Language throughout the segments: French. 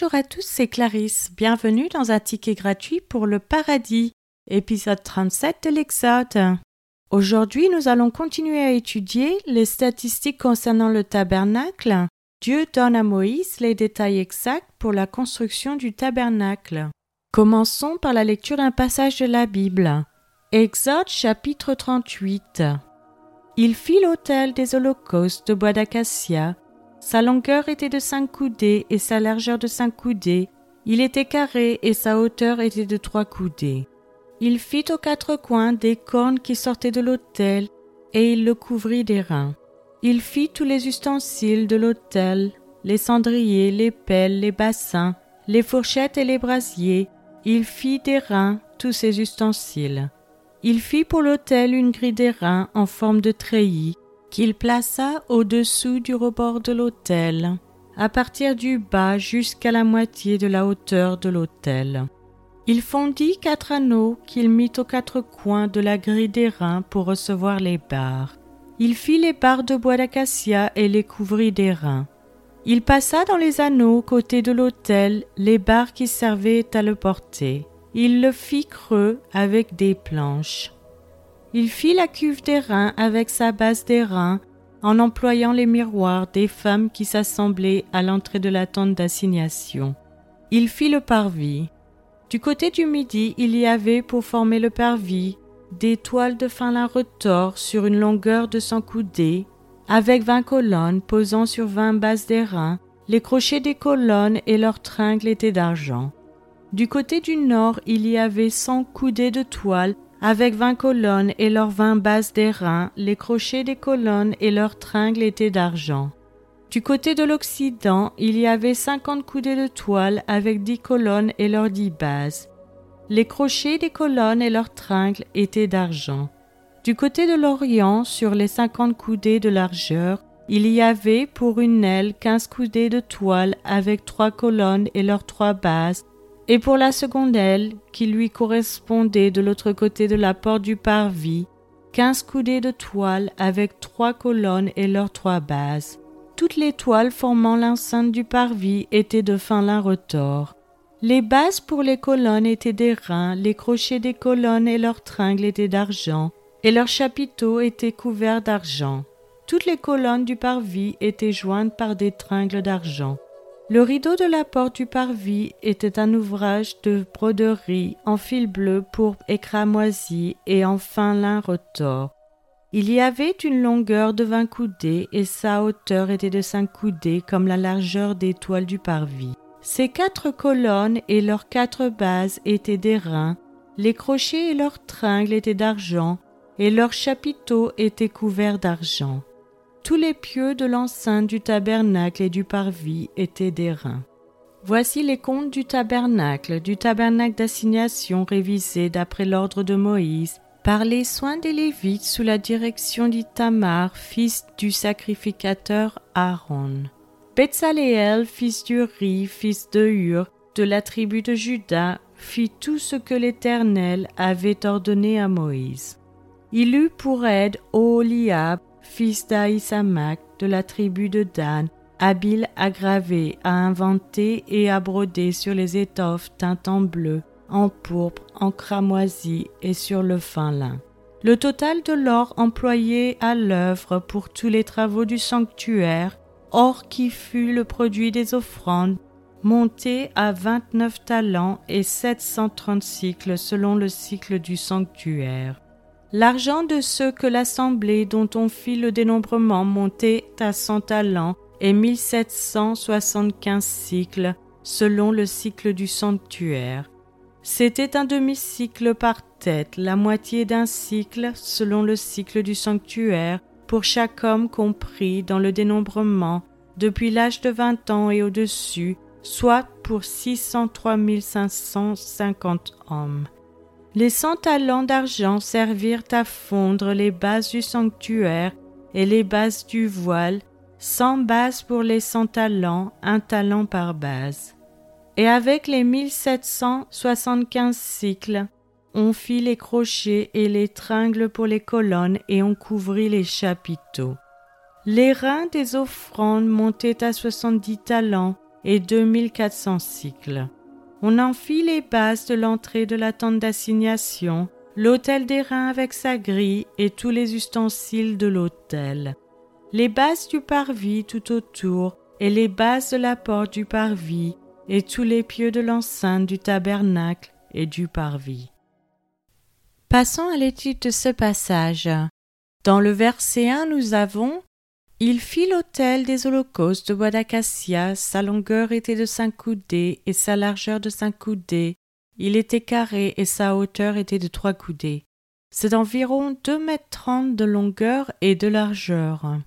Bonjour à tous, c'est Clarisse. Bienvenue dans un ticket gratuit pour le paradis, épisode 37 de l'Exode. Aujourd'hui, nous allons continuer à étudier les statistiques concernant le tabernacle. Dieu donne à Moïse les détails exacts pour la construction du tabernacle. Commençons par la lecture d'un passage de la Bible. Exode chapitre 38. Il fit l'autel des holocaustes de bois d'acacia sa longueur était de cinq coudées et sa largeur de cinq coudées. Il était carré et sa hauteur était de trois coudées. Il fit aux quatre coins des cornes qui sortaient de l'autel et il le couvrit d'airain. Il fit tous les ustensiles de l'autel, les cendriers, les pelles, les bassins, les fourchettes et les brasiers. Il fit d'airain tous ces ustensiles. Il fit pour l'autel une grille d'airain en forme de treillis qu'il plaça au-dessous du rebord de l'autel, à partir du bas jusqu'à la moitié de la hauteur de l'autel. Il fondit quatre anneaux qu'il mit aux quatre coins de la grille d'airain pour recevoir les barres. Il fit les barres de bois d'acacia et les couvrit d'airain. Il passa dans les anneaux côté de l'autel les barres qui servaient à le porter. Il le fit creux avec des planches. Il fit la cuve d'airain avec sa base d'airain en employant les miroirs des femmes qui s'assemblaient à l'entrée de la tente d'assignation. Il fit le parvis. Du côté du midi, il y avait pour former le parvis des toiles de fin lin retors sur une longueur de cent coudées, avec vingt colonnes posant sur vingt bases d'airain. Les crochets des colonnes et leurs tringles étaient d'argent. Du côté du nord, il y avait cent coudées de toile avec vingt colonnes et leurs vingt bases d'airain, les crochets des colonnes et leurs tringles étaient d'argent. Du côté de l'Occident, il y avait cinquante coudées de toile avec dix colonnes et leurs dix bases. Les crochets des colonnes et leurs tringles étaient d'argent. Du côté de l'Orient, sur les cinquante coudées de largeur, il y avait pour une aile quinze coudées de toile avec trois colonnes et leurs trois bases, et pour la seconde aile, qui lui correspondait de l'autre côté de la porte du parvis, quinze coudées de toile avec trois colonnes et leurs trois bases. Toutes les toiles formant l'enceinte du parvis étaient de fin lin retors. Les bases pour les colonnes étaient d'airain, les crochets des colonnes et leurs tringles étaient d'argent, et leurs chapiteaux étaient couverts d'argent. Toutes les colonnes du parvis étaient jointes par des tringles d'argent. Le rideau de la porte du parvis était un ouvrage de broderie en fil bleu pour écramoisi et en fin lin retors. Il y avait une longueur de vingt coudées et sa hauteur était de cinq coudées comme la largeur des toiles du parvis. Ces quatre colonnes et leurs quatre bases étaient d'airain, les crochets et leurs tringles étaient d'argent, et leurs chapiteaux étaient couverts d'argent. Tous les pieux de l'enceinte du tabernacle et du parvis étaient d'airain. Voici les comptes du tabernacle, du tabernacle d'assignation révisé d'après l'ordre de Moïse, par les soins des Lévites sous la direction d'Itamar, fils du sacrificateur Aaron. Betsaléel, fils d'Uri, fils de Hur, de la tribu de Juda, fit tout ce que l'Éternel avait ordonné à Moïse. Il eut pour aide Oliab, fils d'Aïsamak de la tribu de Dan, habile à graver, à inventer et à broder sur les étoffes teintes en bleu, en pourpre, en cramoisi et sur le fin lin. Le total de l'or employé à l'œuvre pour tous les travaux du sanctuaire, or qui fut le produit des offrandes, montait à vingt-neuf talents et sept cent trente cycles selon le cycle du sanctuaire. L'argent de ceux que l'assemblée dont on fit le dénombrement montait à cent talents et mille sept cent soixante-quinze cycles, selon le cycle du sanctuaire. C'était un demi-cycle par tête, la moitié d'un cycle, selon le cycle du sanctuaire, pour chaque homme compris dans le dénombrement, depuis l'âge de vingt ans et au-dessus, soit pour six cent trois mille cinq cent cinquante hommes. Les cent talents d'argent servirent à fondre les bases du sanctuaire et les bases du voile, cent bases pour les cent talents, un talent par base. Et avec les mille sept cent soixante-quinze cycles, on fit les crochets et les tringles pour les colonnes et on couvrit les chapiteaux. Les reins des offrandes montaient à soixante-dix talents, et 2400 cycles. On en fit les bases de l'entrée de la tente d'assignation, l'autel des reins avec sa grille et tous les ustensiles de l'autel, les bases du parvis tout autour et les bases de la porte du parvis et tous les pieux de l'enceinte du tabernacle et du parvis. Passons à l'étude de ce passage. Dans le verset 1, nous avons Il fit l'autel des holocaustes de bois d'acacia, sa longueur était de cinq coudées et sa largeur de cinq coudées. Il était carré et sa hauteur était de trois coudées. C'est environ deux mètres trente de longueur et de largeur.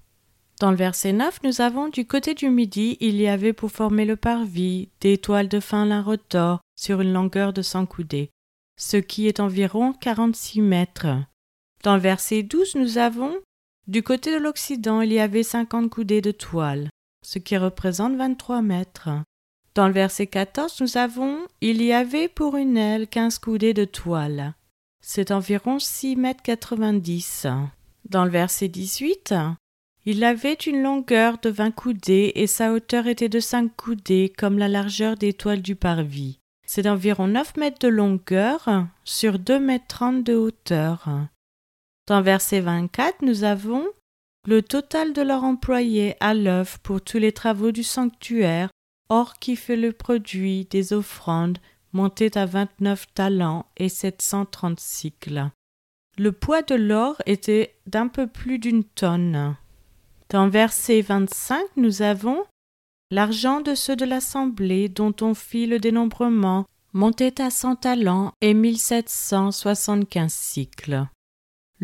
Dans le verset 9, nous avons du côté du midi, il y avait pour former le parvis des toiles de fin lin retors sur une longueur de cent coudées, ce qui est environ quarante-six mètres. Dans le verset 12, nous avons du côté de l'Occident, il y avait cinquante coudées de toile, ce qui représente vingt-trois mètres. Dans le verset 14, nous avons il y avait pour une aile quinze coudées de toile. C'est environ six mètres quatre-vingt-dix. Dans le verset 18, il avait une longueur de vingt coudées et sa hauteur était de cinq coudées comme la largeur des toiles du parvis. C'est d'environ neuf mètres de longueur sur deux mètres trente de hauteur. Dans verset 24, nous avons le total de leur employé à l'œuvre pour tous les travaux du sanctuaire, or qui fait le produit des offrandes, montait à vingt-neuf talents et sept cent trente cycles. Le poids de l'or était d'un peu plus d'une tonne. Dans verset 25, nous avons L'argent de ceux de l'assemblée dont on fit le dénombrement montait à cent talents et mille sept cent soixante-quinze cycles.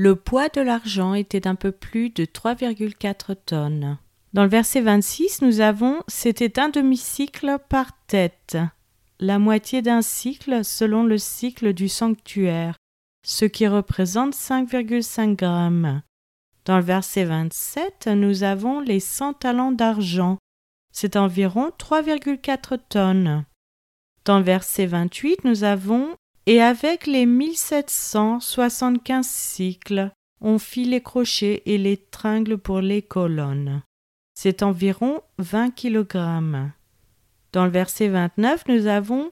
Le poids de l'argent était d'un peu plus de 3,4 tonnes. Dans le verset 26, nous avons C'était un demi-cycle par tête, la moitié d'un cycle selon le cycle du sanctuaire, ce qui représente 5,5 grammes. Dans le verset 27, nous avons les 100 talents d'argent. C'est environ 3,4 tonnes. Dans le verset 28, nous avons Et avec les 1775 cycles, on fit les crochets et les tringles pour les colonnes. C'est environ 20 kg. Dans le verset 29, nous avons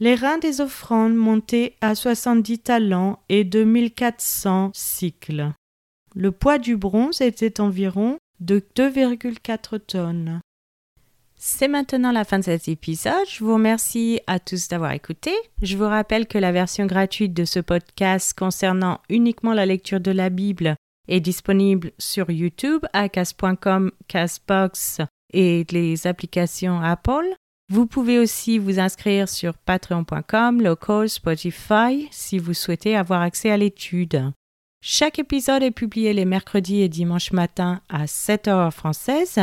les reins des offrandes montés à 70 talents et 2400 cycles. Le poids du bronze était environ de 2,4 tonnes. C'est maintenant la fin de cet épisode. Je vous remercie à tous d'avoir écouté. Je vous rappelle que la version gratuite de ce podcast concernant uniquement la lecture de la Bible est disponible sur YouTube, à cas.com, Casbox et les applications Apple. Vous pouvez aussi vous inscrire sur patreon.com, local, Spotify si vous souhaitez avoir accès à l'étude. Chaque épisode est publié les mercredis et dimanches matin à 7 heures française.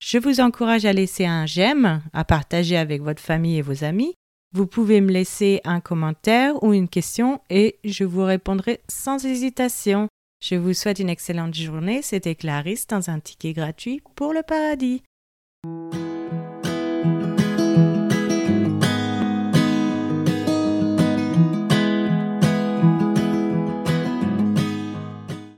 Je vous encourage à laisser un j'aime, à partager avec votre famille et vos amis. Vous pouvez me laisser un commentaire ou une question et je vous répondrai sans hésitation. Je vous souhaite une excellente journée. C'était Clarisse dans un ticket gratuit pour le paradis.